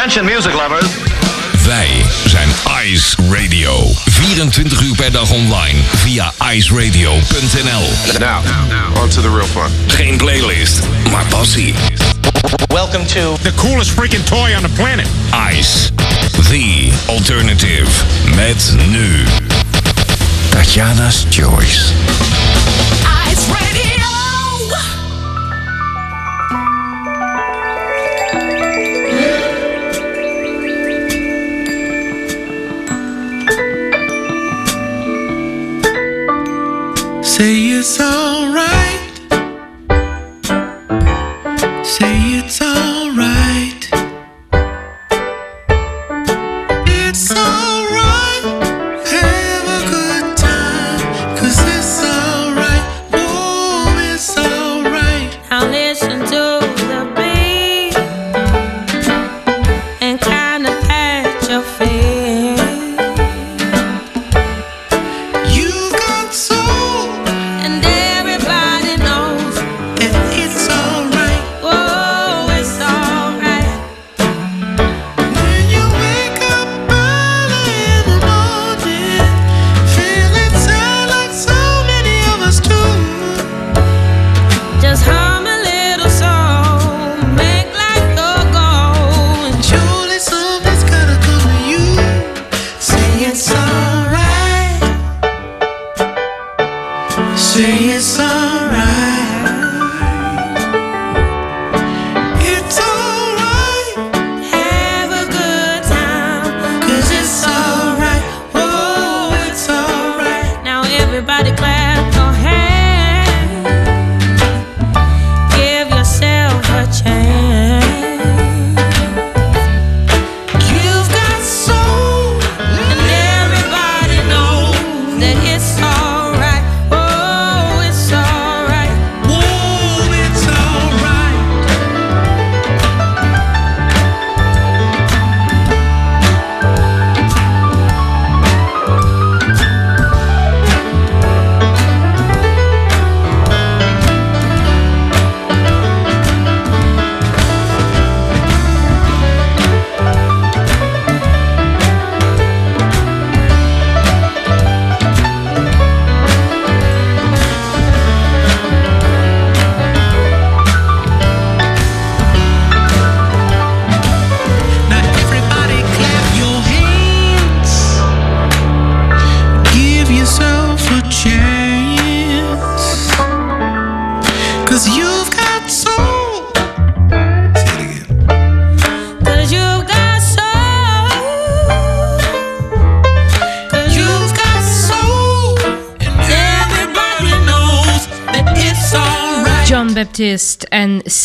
Attention music lovers. Wij zijn Ice Radio. 24 uur per dag online via iceradio.nl. Now, on to the real fun. Geen playlist, maar passie. Welcome to The coolest freaking toy on the planet. Ice, the alternative. Met nu Tatjana's Choice. Ice Radio. Say it's alright.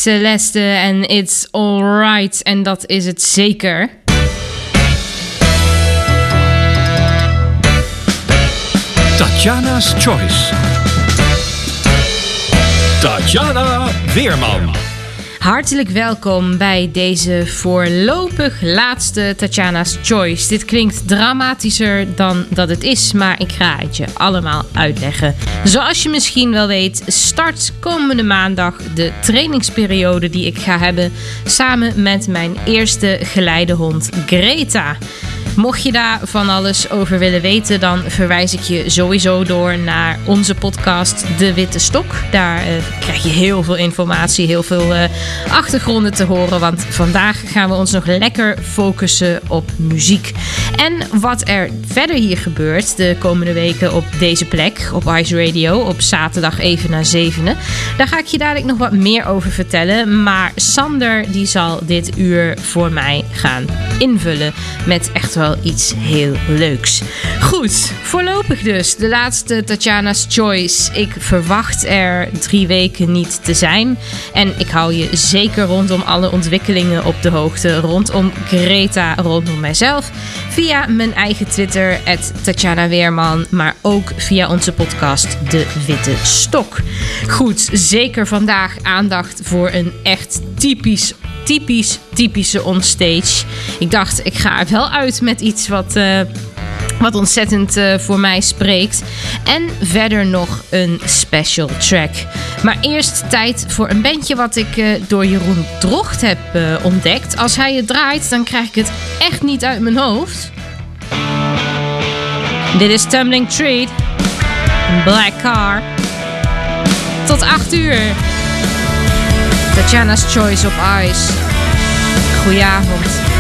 Celeste en It's Alright. En dat is het zeker. Tatjana's Choice. Tatjana Weerman. Hartelijk welkom bij deze voorlopig laatste Tatjana's Choice. Dit klinkt dramatischer dan dat het is, maar ik ga het je allemaal uitleggen. Zoals je misschien wel weet, start komende maandag de trainingsperiode die ik ga hebben samen met mijn eerste geleidehond Greta. Mocht je daar van alles over willen weten, dan verwijs ik je sowieso door naar onze podcast De Witte Stok. Daar eh, krijg je heel veel informatie, heel veel eh, achtergronden te horen. Want vandaag gaan we ons nog lekker focussen op muziek. En wat er verder hier gebeurt de komende weken op deze plek, op Ice Radio, op zaterdag even na zevenen. Daar ga ik je dadelijk nog wat meer over vertellen. Maar Sander die zal dit uur voor mij gaan invullen met echt wel iets heel leuks. Goed, voorlopig dus de laatste Tatjana's Choice. Ik verwacht er drie weken niet te zijn. En ik hou je zeker rondom alle ontwikkelingen op de hoogte. Rondom Greta, rondom mijzelf. Via mijn eigen Twitter, Tatjana Weerman. Maar ook via onze podcast De Witte Stok. Goed, zeker vandaag aandacht voor een echt typisch typisch, typische onstage. Ik dacht, ik ga er wel uit met iets wat eh, wat ontzettend eh, voor mij spreekt. En verder nog een special track. Maar eerst tijd voor een bandje wat ik eh, door Jeroen Drocht heb ontdekt. Als hij het draait, dan krijg ik het echt niet uit mijn hoofd. Dit is Tumbling Treat. Black Car. Tot 8 uur. Tatjana's Choice of Ice. Goedenavond.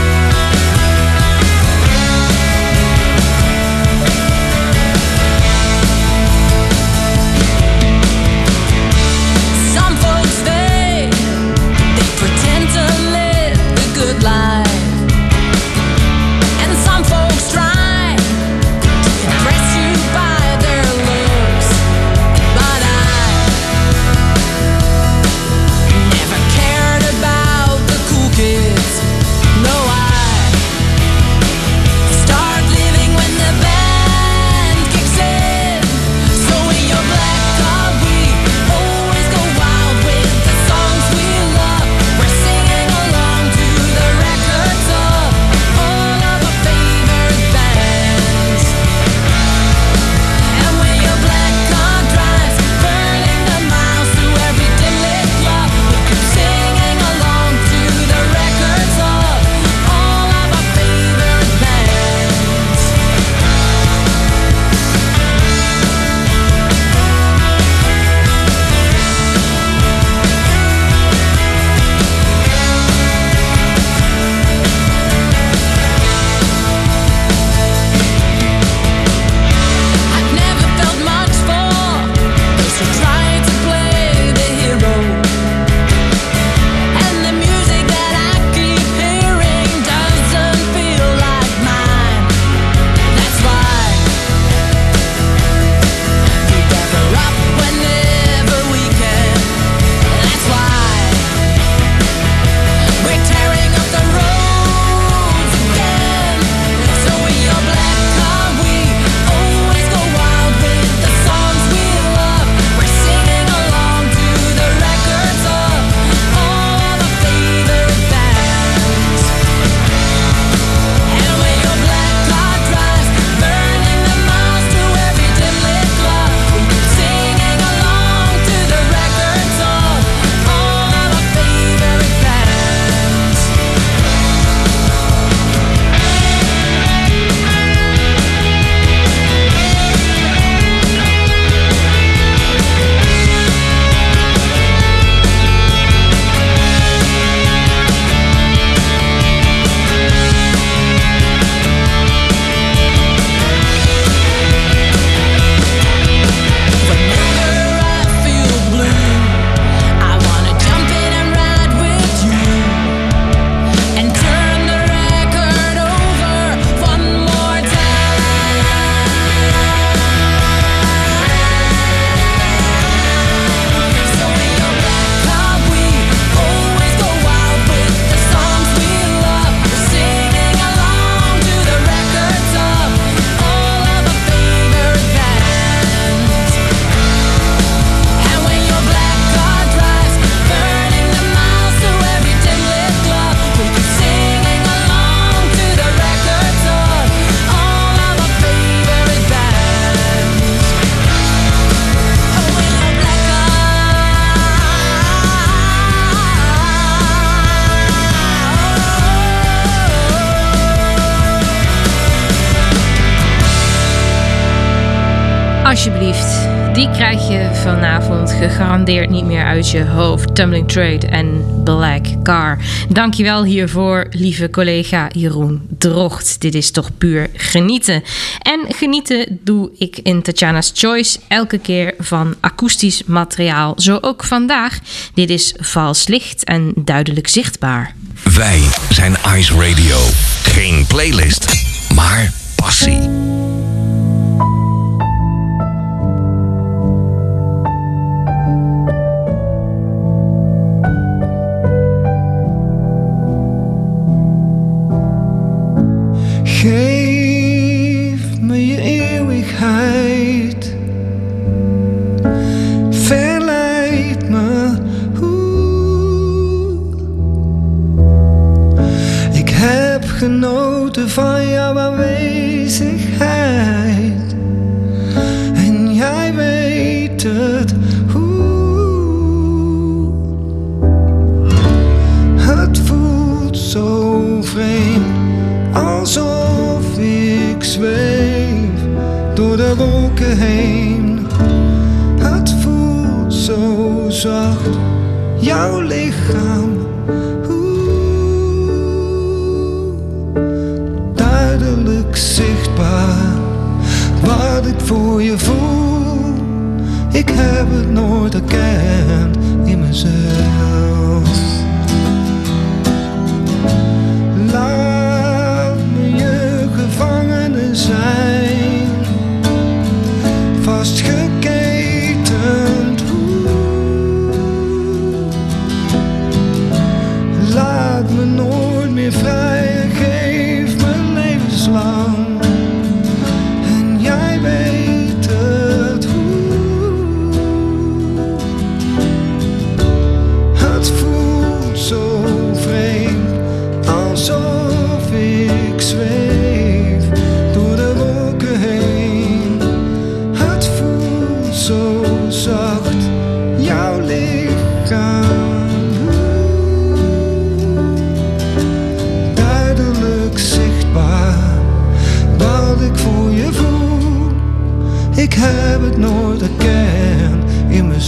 gegarandeerd niet meer uit je hoofd. Tumbling Trade en Black Car. Dankjewel hiervoor, lieve collega Jeroen Drocht. Dit is toch puur genieten. En genieten doe ik in Tatjana's Choice elke keer van akoestisch materiaal. Zo ook vandaag. Dit is vals licht en duidelijk zichtbaar. Wij zijn Ice Radio. Geen playlist, maar passie.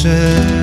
In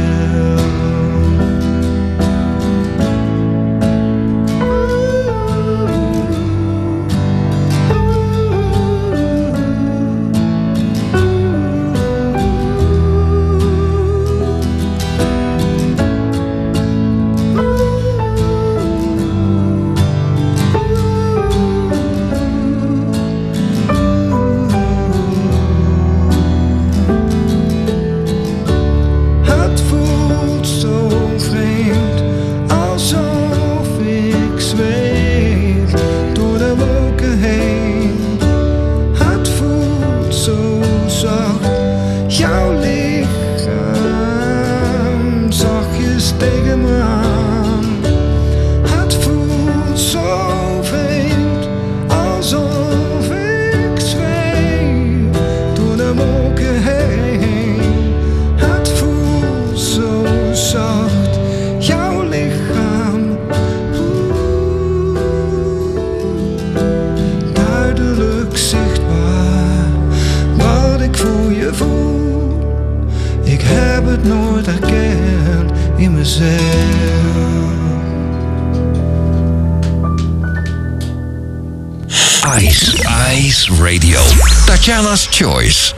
Radio. Tatjana's Choice.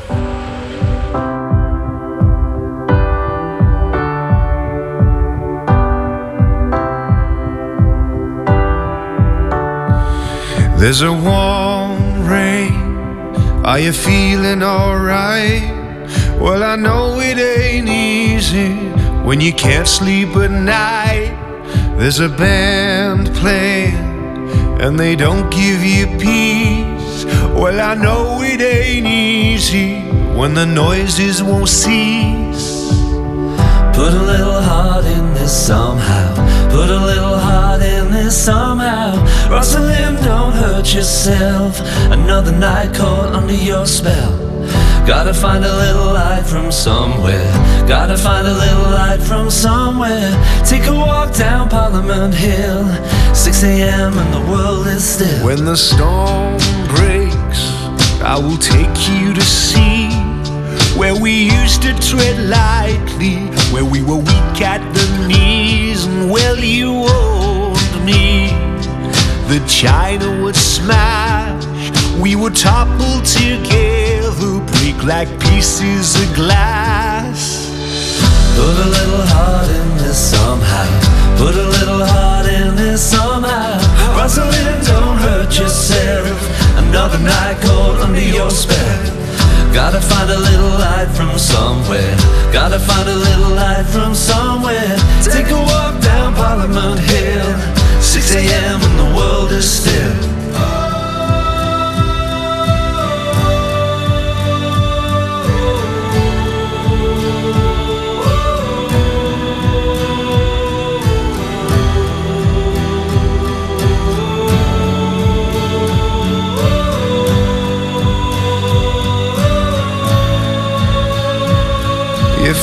There's a warm rain. Are you feeling alright? Well, I know it ain't easy when you can't sleep at night. There's a band playing and they don't give you peace. Well, I know it ain't easy when the noises won't cease. Put a little heart in this somehow. Put a little heart in this somehow. Rosalind, don't hurt yourself. Another night caught under your spell. Gotta find a little light from somewhere. Gotta find a little light from somewhere. Take a walk down Parliament Hill. 6 a.m. and the world is still. When the storm breaks, I will take you to see where we used to tread lightly, where we were weak at the knees, and well, you owned me. The china would smash, we would topple together, break like pieces of glass. Put a little heart in this somehow. Put a little heart in this somehow. Rosalind, don't hurt yourself. Another night caught under your spell. Gotta find a little light from somewhere. Gotta find a little light from somewhere. Take a walk down Parliament Hill. 6 a.m. and the world is still.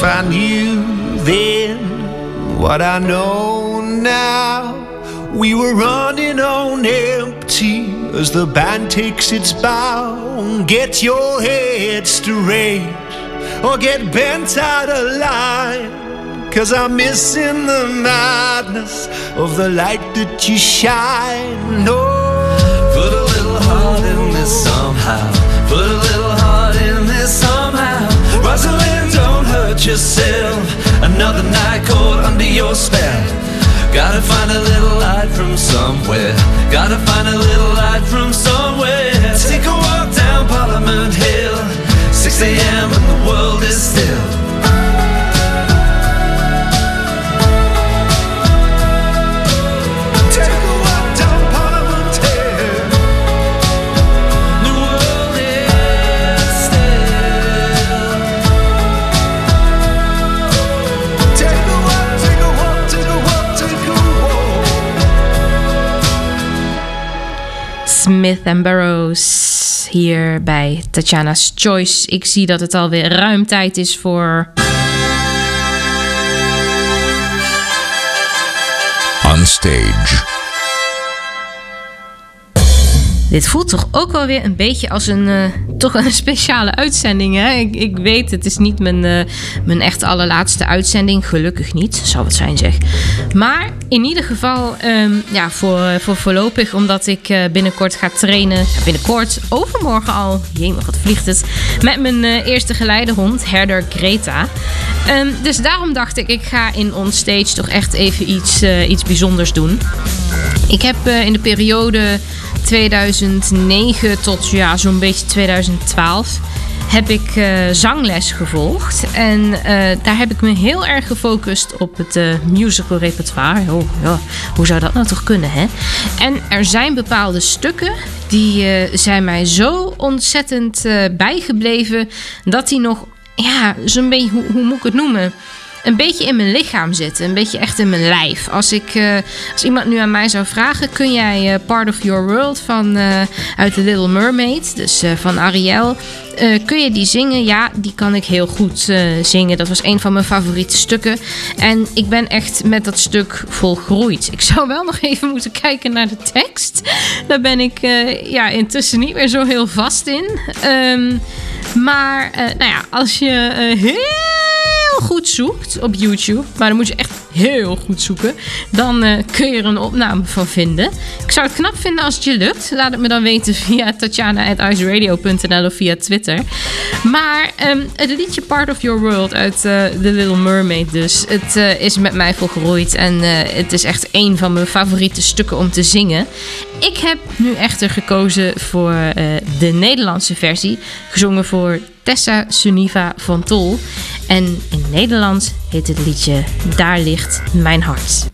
I knew then what I know now, we were running on empty as the band takes its bow. Get your head straight or get bent out of line. Cause I'm missing the madness of the light that you shine. No. Put a little heart in this somehow. Put a little heart in this somehow. Don't hurt yourself. Another night caught under your spell. Gotta find a little light from somewhere. Gotta find a little light from somewhere. Take a walk down Parliament Hill. 6 a.m. and the world is still. Smith and Burroughs hier bij Tatjana's Choice. Ik zie dat het alweer ruim tijd is voor. On stage. Dit voelt toch ook wel weer een beetje als een, eh, toch een speciale uitzending. Hè? Ik, ik weet, het is niet mijn, eh, mijn echt allerlaatste uitzending. Gelukkig niet, zou het zijn zeg. Maar in ieder geval, ehm, ja, voor, voor voorlopig, omdat ik eh, binnenkort ga trainen. Binnenkort, overmorgen al. Jemig, wat vliegt het. Met mijn eerste geleidehond, herder Greta. Ehm, dus daarom dacht ik, ik ga in onstage toch echt even iets, iets bijzonders doen. Ik heb in de periode 2009 tot ja, zo'n beetje 2012 heb ik eh, zangles gevolgd. En eh, daar heb ik me heel erg gefocust op het eh, musical repertoire. Oh, ja, hoe zou dat nou toch kunnen, hè? En er zijn bepaalde stukken die zijn mij zo ontzettend bijgebleven... dat die nog, ja, zo'n beetje, hoe, hoe moet ik het noemen een beetje in mijn lichaam zitten. Een beetje echt in mijn lijf. Als, ik, eh, als iemand nu aan mij zou vragen... kun jij eh, Part of Your World van, eh, uit The Little Mermaid... dus van Ariel... kun je die zingen? Ja, die kan ik heel goed zingen. Dat was een van mijn favoriete stukken. En ik ben echt met dat stuk volgroeid. Ik zou wel nog even moeten kijken naar de tekst. Daar ben ik eh, ja, intussen niet meer zo heel vast in. Ehm, maar nou ja, als je heel goed zoekt op YouTube, maar dan moet je echt heel goed zoeken, dan eh, kun je er een opname van vinden. Ik zou het knap vinden als het je lukt. Laat het me dan weten via tatjana.iceradio.nl of via Twitter. Maar ehm, het liedje Part of Your World uit eh, The Little Mermaid dus. Het eh, is met mij volgeroeid en het is echt een van mijn favoriete stukken om te zingen. Ik heb nu echter gekozen voor de Nederlandse versie, gezongen voor Tessa Suniva van Tol. En in Nederlands heet het liedje Daar ligt mijn hart.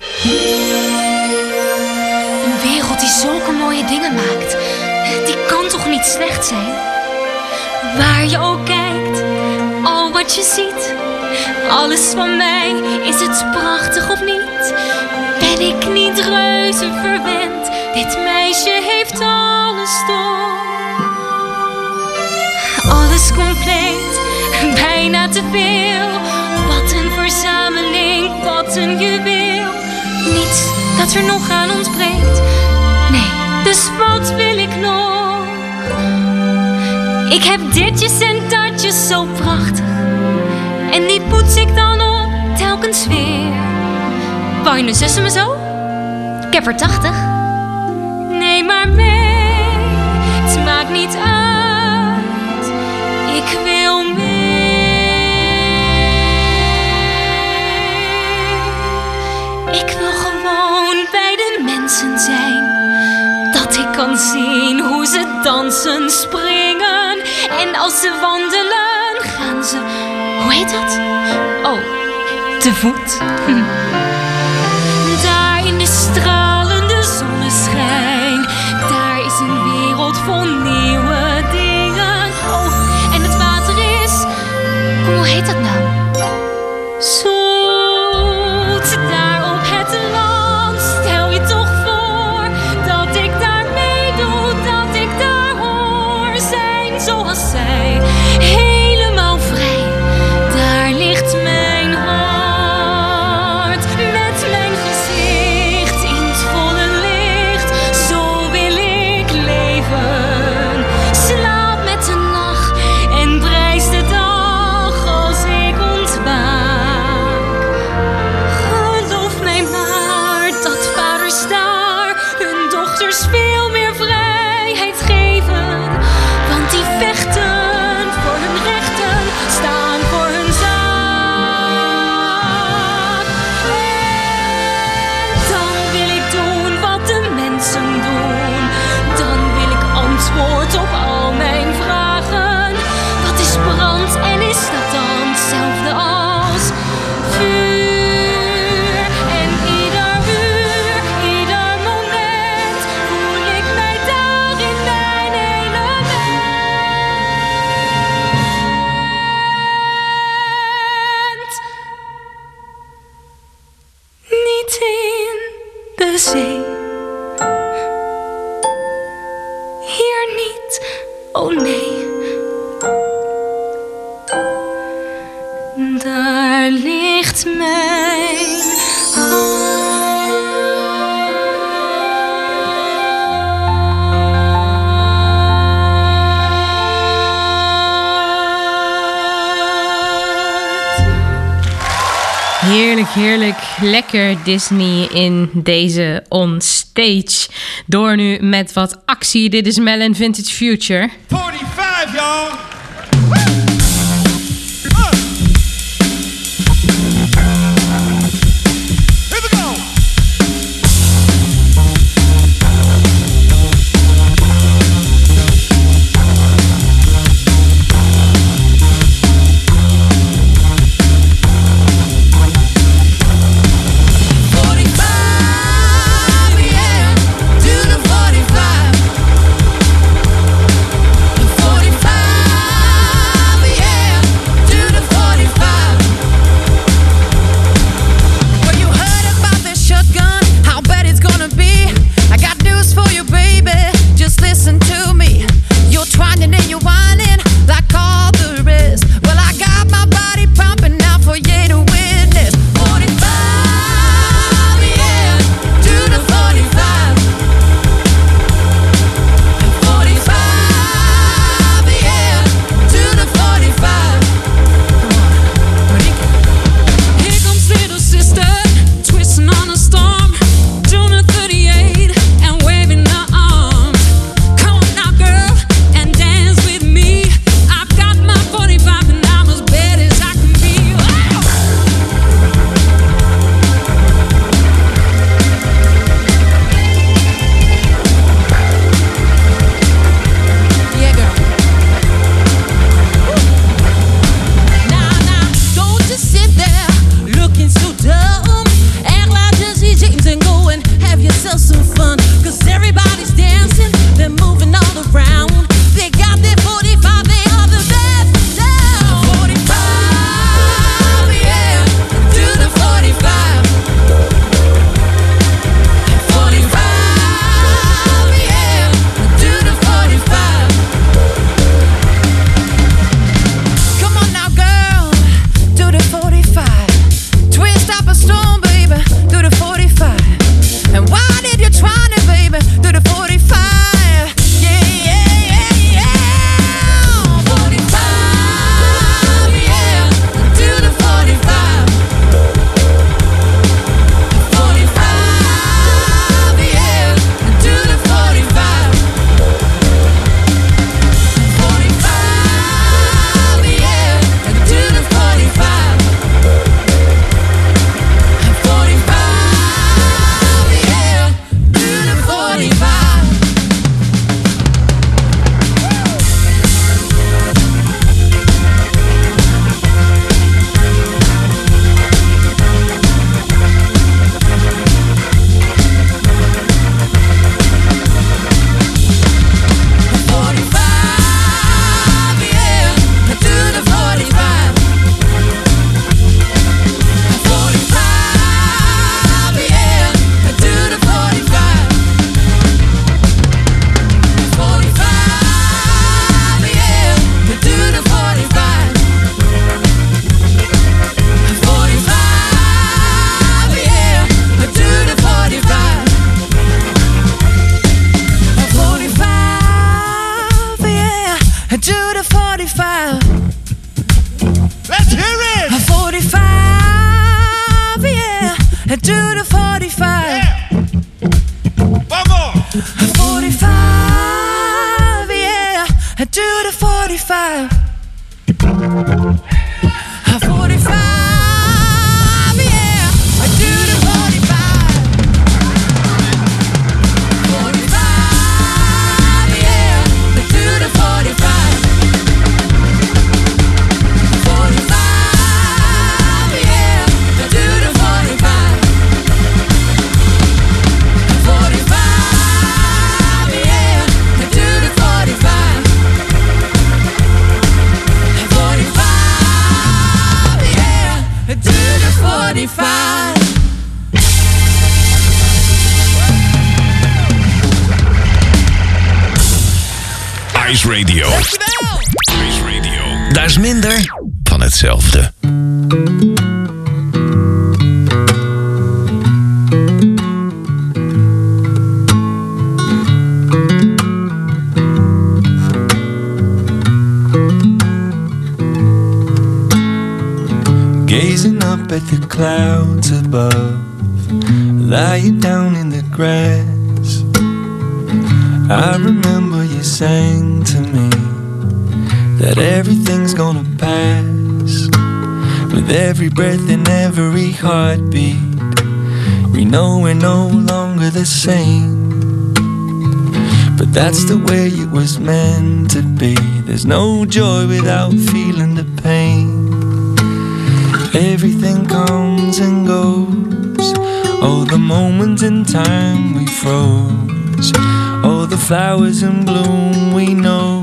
Een wereld die zulke mooie dingen maakt, die kan toch niet slecht zijn? Waar je ook kijkt, al wat je ziet, alles van mij, is het prachtig of niet? Ben ik niet reuze verwend? Dit meisje heeft alles door. Alles compleet, bijna te veel. Verzameling, wat een juweel. Niets dat er nog aan ontbreekt. Nee, dus wat wil ik nog? Ik heb ditjes en datjes zo prachtig. En die poets ik dan op telkens weer. Wou je me zo? Ik heb er tachtig. Nee, maar mee, het maakt niet uit. Ik wil mee. Ik wil gewoon bij de mensen zijn. Dat ik kan zien hoe ze dansen, springen. En als ze wandelen, gaan ze. Hoe heet dat? Oh, te voet. lekker Disney in deze onstage. Door nu met wat actie. Dit is Melon Vintage Future. 45, y'all! minder van hetzelfde. Gazing up at the clouds above, lying down in the grass. With every breath and every heartbeat, we know we're no longer the same. But that's the way it was meant to be. There's no joy without feeling the pain. Everything comes and goes. Oh, the moments in time we froze. Oh, the flowers in bloom we know.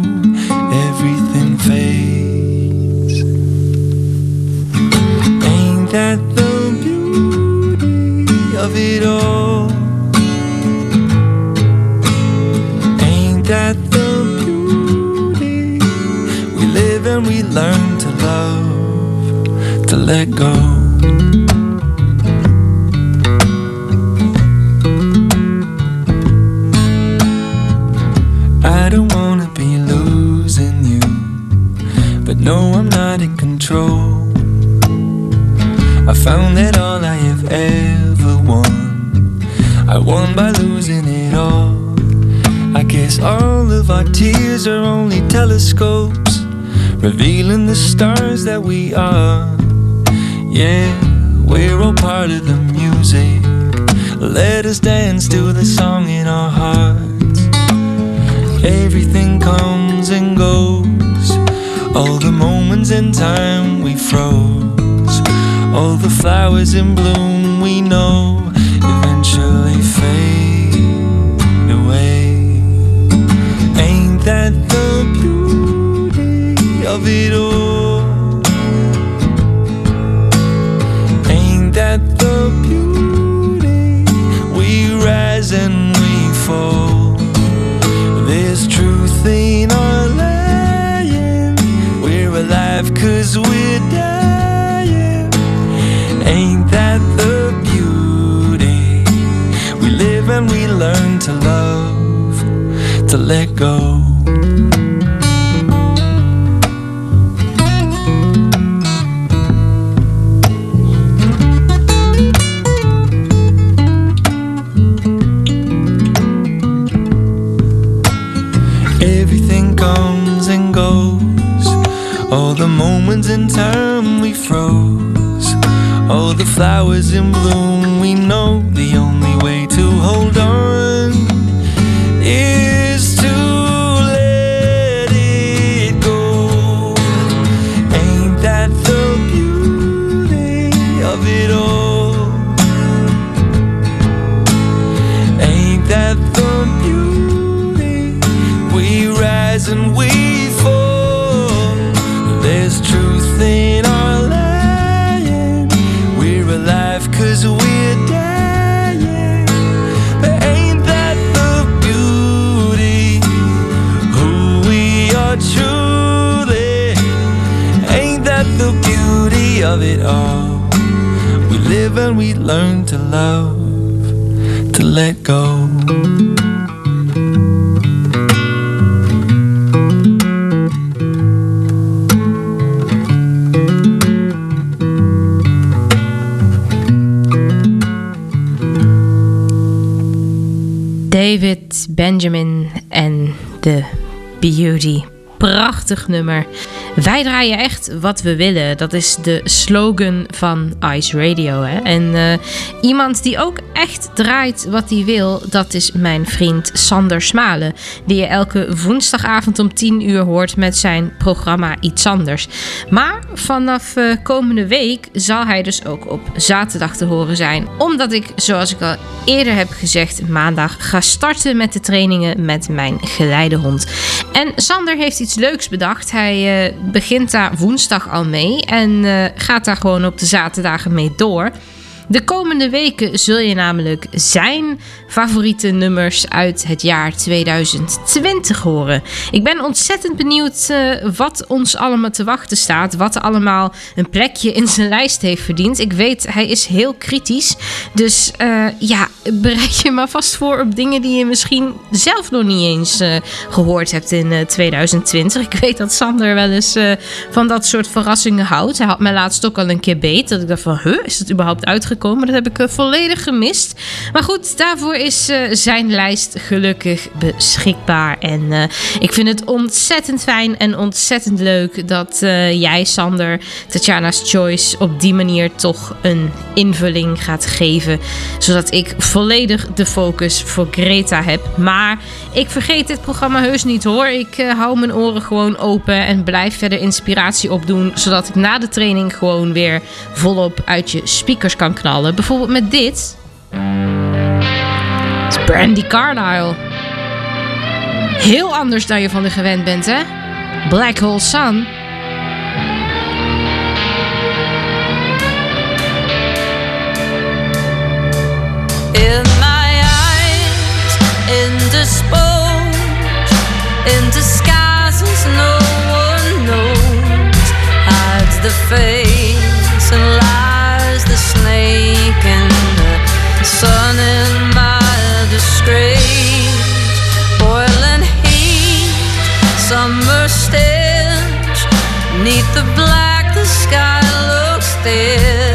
It all? Ain't that the beauty? We live and we learn to love, to let go. I don't wanna be losing you, but no, I'm not in control. I found that all I have ever tears are only telescopes, revealing the stars that we are. Yeah, we're all part of the music. Let us dance to the song in our hearts. Everything comes and goes. All the moments in time we froze. All the flowers in bloom we know eventually fade it all? Ain't that the beauty? We rise and we fall. There's truth in our lying. We're alive cause we're dying. Ain't that the beauty? We live and we learn to love, to let go. Flowers in bloom. We know the only way to hold on Prachtig nummer. Wij draaien echt wat we willen. Dat is de slogan van Ice Radio. Hè? En eh, iemand die ook echt draait wat hij wil, dat is mijn vriend Sander Smalen. Die je elke woensdagavond om 10 uur hoort met zijn programma Iets Anders. Maar vanaf eh, komende week zal hij dus ook op zaterdag te horen zijn. Omdat ik, zoals ik al eerder heb gezegd, maandag ga starten met de trainingen met mijn geleidehond. En Sander heeft iets leuks bedacht. Hij eh, begint daar woensdag al mee en eh, gaat daar gewoon op de zaterdagen mee door. De komende weken zul je namelijk zijn favoriete nummers uit het jaar 2020 horen. Ik ben ontzettend benieuwd eh, wat ons allemaal te wachten staat. Wat allemaal een plekje in zijn lijst heeft verdiend. Ik weet, hij is heel kritisch. Dus eh, ja, bereid je maar vast voor op dingen die je misschien zelf nog niet eens eh, gehoord hebt in eh, 2020. Ik weet dat Sander wel eens van dat soort verrassingen houdt. Hij had mij laatst ook al een keer beet. Dat ik dacht van, huh, is het überhaupt uitgekomen? Dat heb ik eh, volledig gemist. Maar goed, daarvoor is eh, zijn lijst gelukkig beschikbaar. En eh, ik vind het ontzettend fijn en ontzettend leuk dat jij, Sander, Tatjana's Choice op die manier toch een invulling gaat geven. Zodat ik volledig de focus voor Greta heb. Maar ik vergeet dit programma heus niet hoor. Ik eh, hou mijn oren gewoon open en blijf verder inspiratie opdoen. Zodat ik na de training gewoon weer volop uit je speakers kan knallen. Bijvoorbeeld met dit. Het Brandy Carlisle. Heel anders dan je van de gewend bent, hè? Black Hole Sun. Indisposed, in disguises no one knows, hides the face and lies the snake and the sun in my disgrace, boiling heat, summer stench, neath the black the sky looks dead.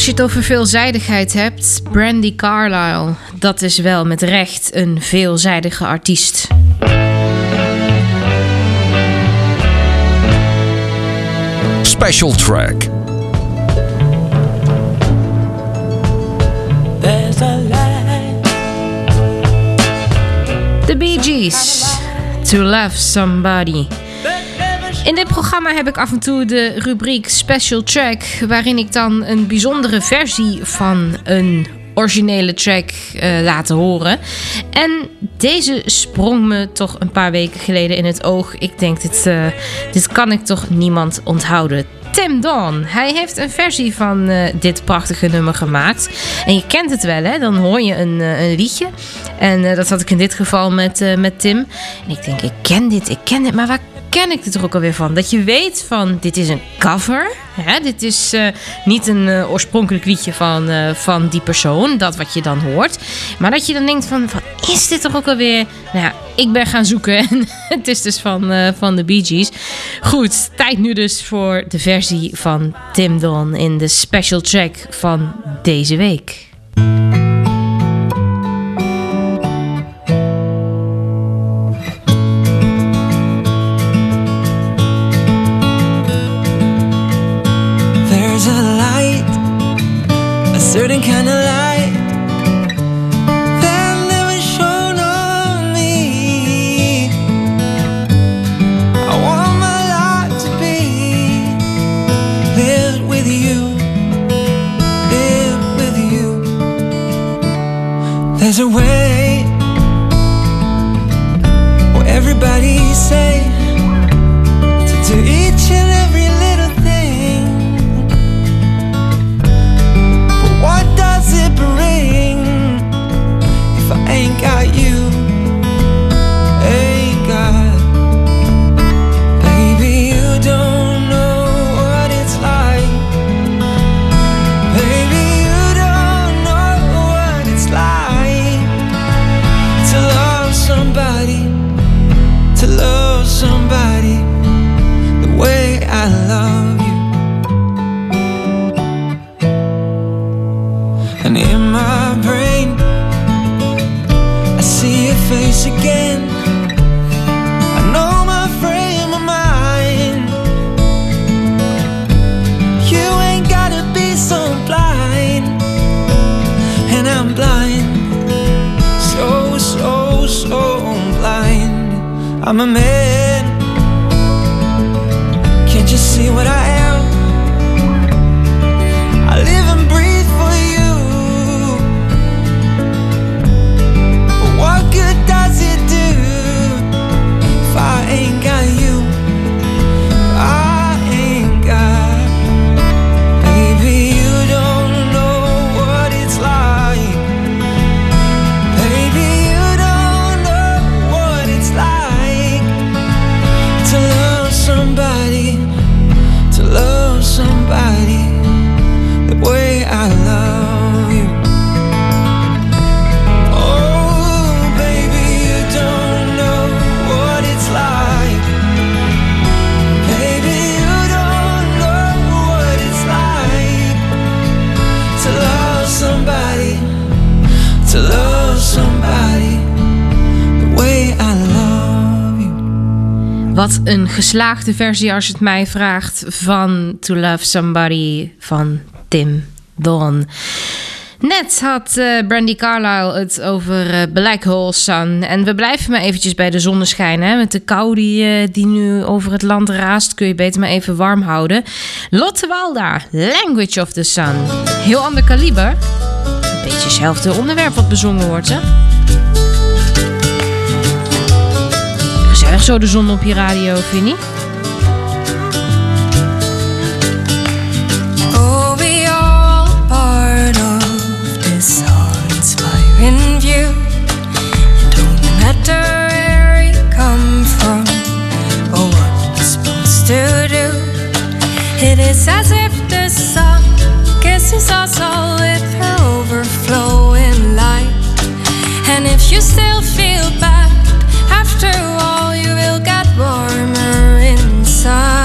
Als je het over veelzijdigheid hebt, Brandy Carlisle, dat is wel met recht een veelzijdige artiest. Special track. There's a light. The Bee Gees, To Love Somebody. In dit programma heb ik af en toe de rubriek Special Track, waarin ik dan een bijzondere versie van een originele track eh, laten horen. En deze sprong me toch een paar weken geleden in het oog. Ik denk, dit, eh, dit kan ik toch niemand onthouden. Tim Dawn. Hij heeft een versie van eh, dit prachtige nummer gemaakt. En je kent het wel, hè? Dan hoor je een, een liedje. En dat had ik in dit geval met, met Tim. En ik denk, ik ken dit, ik ken dit. Maar waar ken ik dit er ook alweer van? Dat je weet van, dit is een cover. Hè? Dit is eh, niet een eh, oorspronkelijk liedje van, eh, van die persoon. Dat wat je dan hoort. Maar dat je dan denkt van, wat is dit toch ook alweer? Nou ja, ik ben gaan zoeken. En het is dus van, van de Bee Gees. Goed, tijd nu dus voor de versie van Tim Dawn in de special track van deze week. Geslaagde versie als je het mij vraagt van To Love Somebody van Tim Dawn. Net had eh, Brandy Carlisle het over eh, Black Hole Sun. En we blijven maar eventjes bij de zonneschijn. Hè? Met de kou die, eh, die nu over het land raast... kun je beter maar even warm houden. Lotte Walda, Language of the Sun. Heel ander kaliber. Een beetje hetzelfde onderwerp wat bezongen wordt, hè? Gezellig zo de zon op je radio, vind je you still feel bad pasar.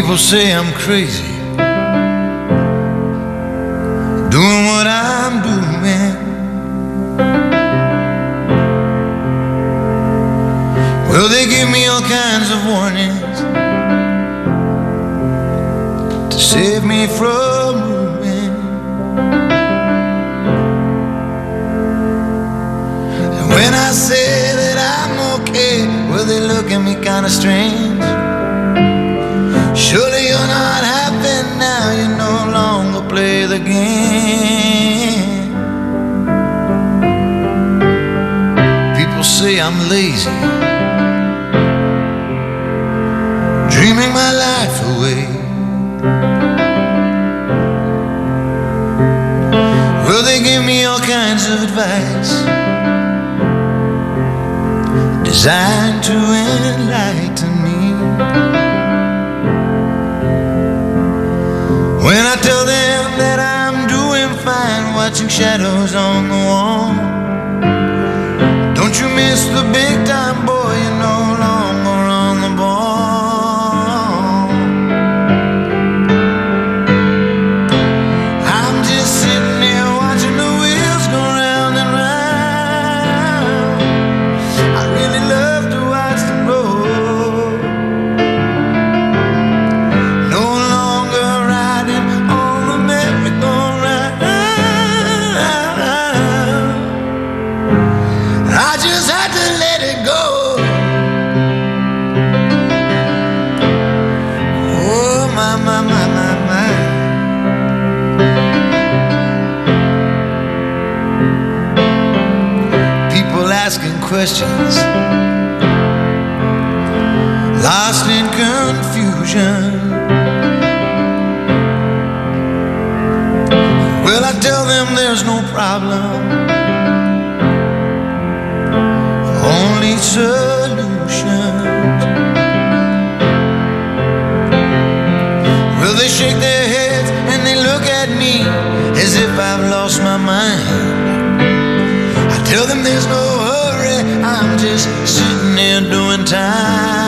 People say I'm crazy. lazy, dreaming my life away. Well, they give me all kinds of advice designed to enlighten me. When I tell them that I'm doing fine, watching shadows on the wall. Don't you miss the big time? there's no problem. Only solutions. Well, they shake their heads and they look at me as if I've lost my mind. I tell them there's no hurry, I'm just sitting here doing time.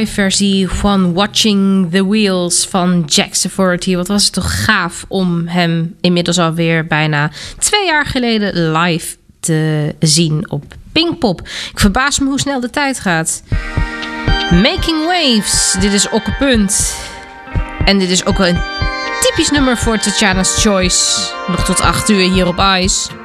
Live versie van Watching the Wheels van Jack's Authority. Wat was het toch gaaf om hem inmiddels alweer bijna twee jaar geleden live te zien op Pinkpop. Ik verbaas me hoe snel de tijd gaat. Making Waves, dit is ook een punt. En dit is ook een typisch nummer voor Tatjana's Choice. Nog tot 8 uur hier op Ice.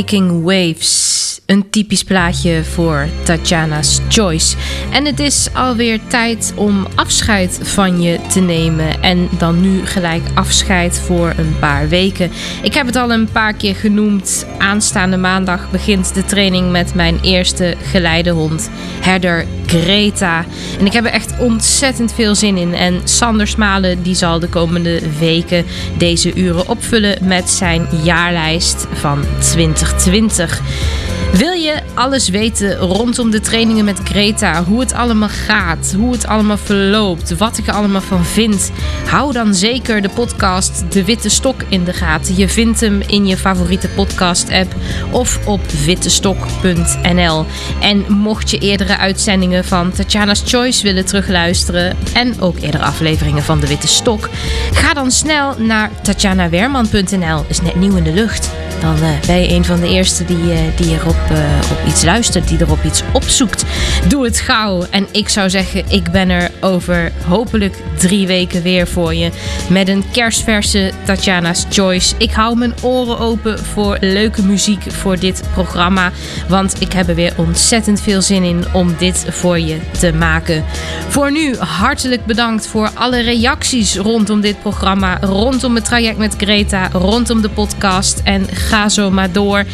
Making Waves. Een typisch plaatje voor Tatjana's Choice. En het is alweer tijd om afscheid van je te nemen. En dan nu gelijk afscheid voor een paar weken. Ik heb het al een paar keer genoemd. Aanstaande maandag begint de training met mijn eerste geleidehond, herder Greta. En ik heb er echt ontzettend veel zin in. En Sander Smalen die zal de komende weken deze uren opvullen met zijn jaarlijst van 2020. Wil je alles weten rondom de trainingen met Greta? Hoe het allemaal gaat, hoe het allemaal verloopt, wat ik er allemaal van vind? Hou dan zeker de podcast De Witte Stok in de gaten. Je vindt hem in je favoriete podcast-app of op wittestok.nl. En mocht je eerdere uitzendingen van Tatjana's Choice willen terugluisteren en ook eerdere afleveringen van De Witte Stok, ga dan snel naar tatjanawerman.nl. Is net nieuw in de lucht. Dan eh, ben je een van de eerste die, eh, die erop eh, op iets luistert, die erop iets opzoekt. Doe het gauw. En ik zou zeggen, ik ben er over hopelijk drie weken weer voor je. Met een kerstverse Tatjana's Choice. Ik hou mijn oren open voor leuke muziek voor dit programma. Want ik heb er weer ontzettend veel zin in om dit voor je te maken. Voor nu hartelijk bedankt voor alle reacties rondom dit programma. Rondom het traject met Greta. Rondom de podcast. En ga zo maar door.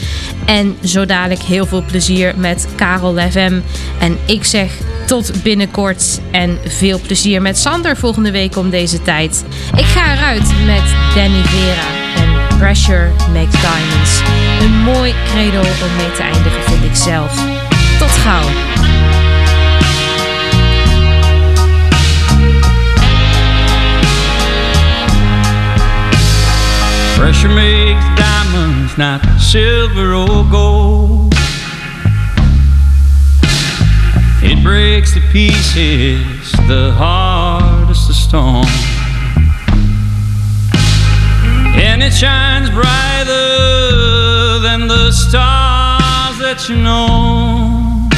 En zo dadelijk heel veel plezier met Karel FM. En ik zeg Tot binnenkort en veel plezier met Sander volgende week om deze tijd. Ik ga eruit met Danny Vera en Pressure Makes Diamonds. Een mooi credo om mee te eindigen vind ik zelf. Tot gauw. Pressure makes diamonds, not silver or gold. Breaks to pieces the hardest of stone. And it shines brighter than the stars that you know.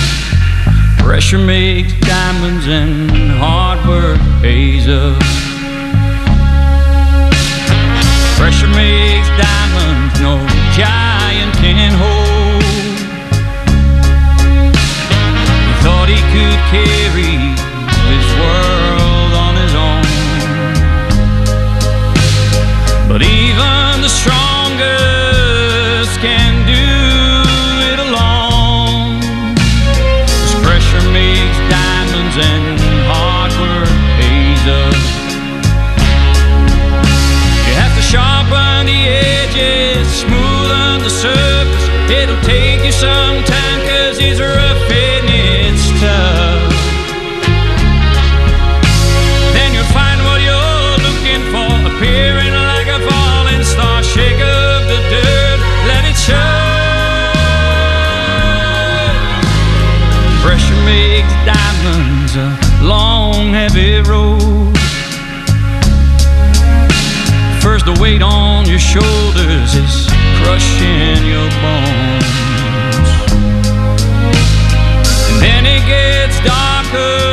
Pressure makes diamonds and hard work pays up. Carry this world Diamonds a long, heavy road. First, the weight on your shoulders is crushing your bones. And then it gets darker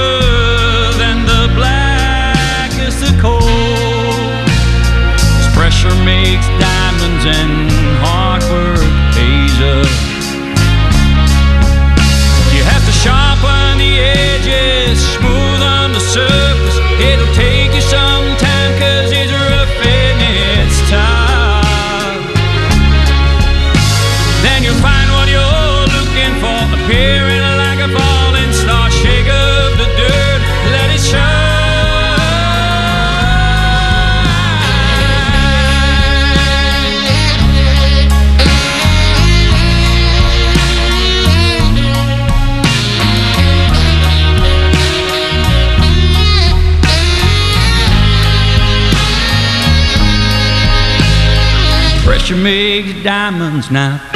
diamonds, not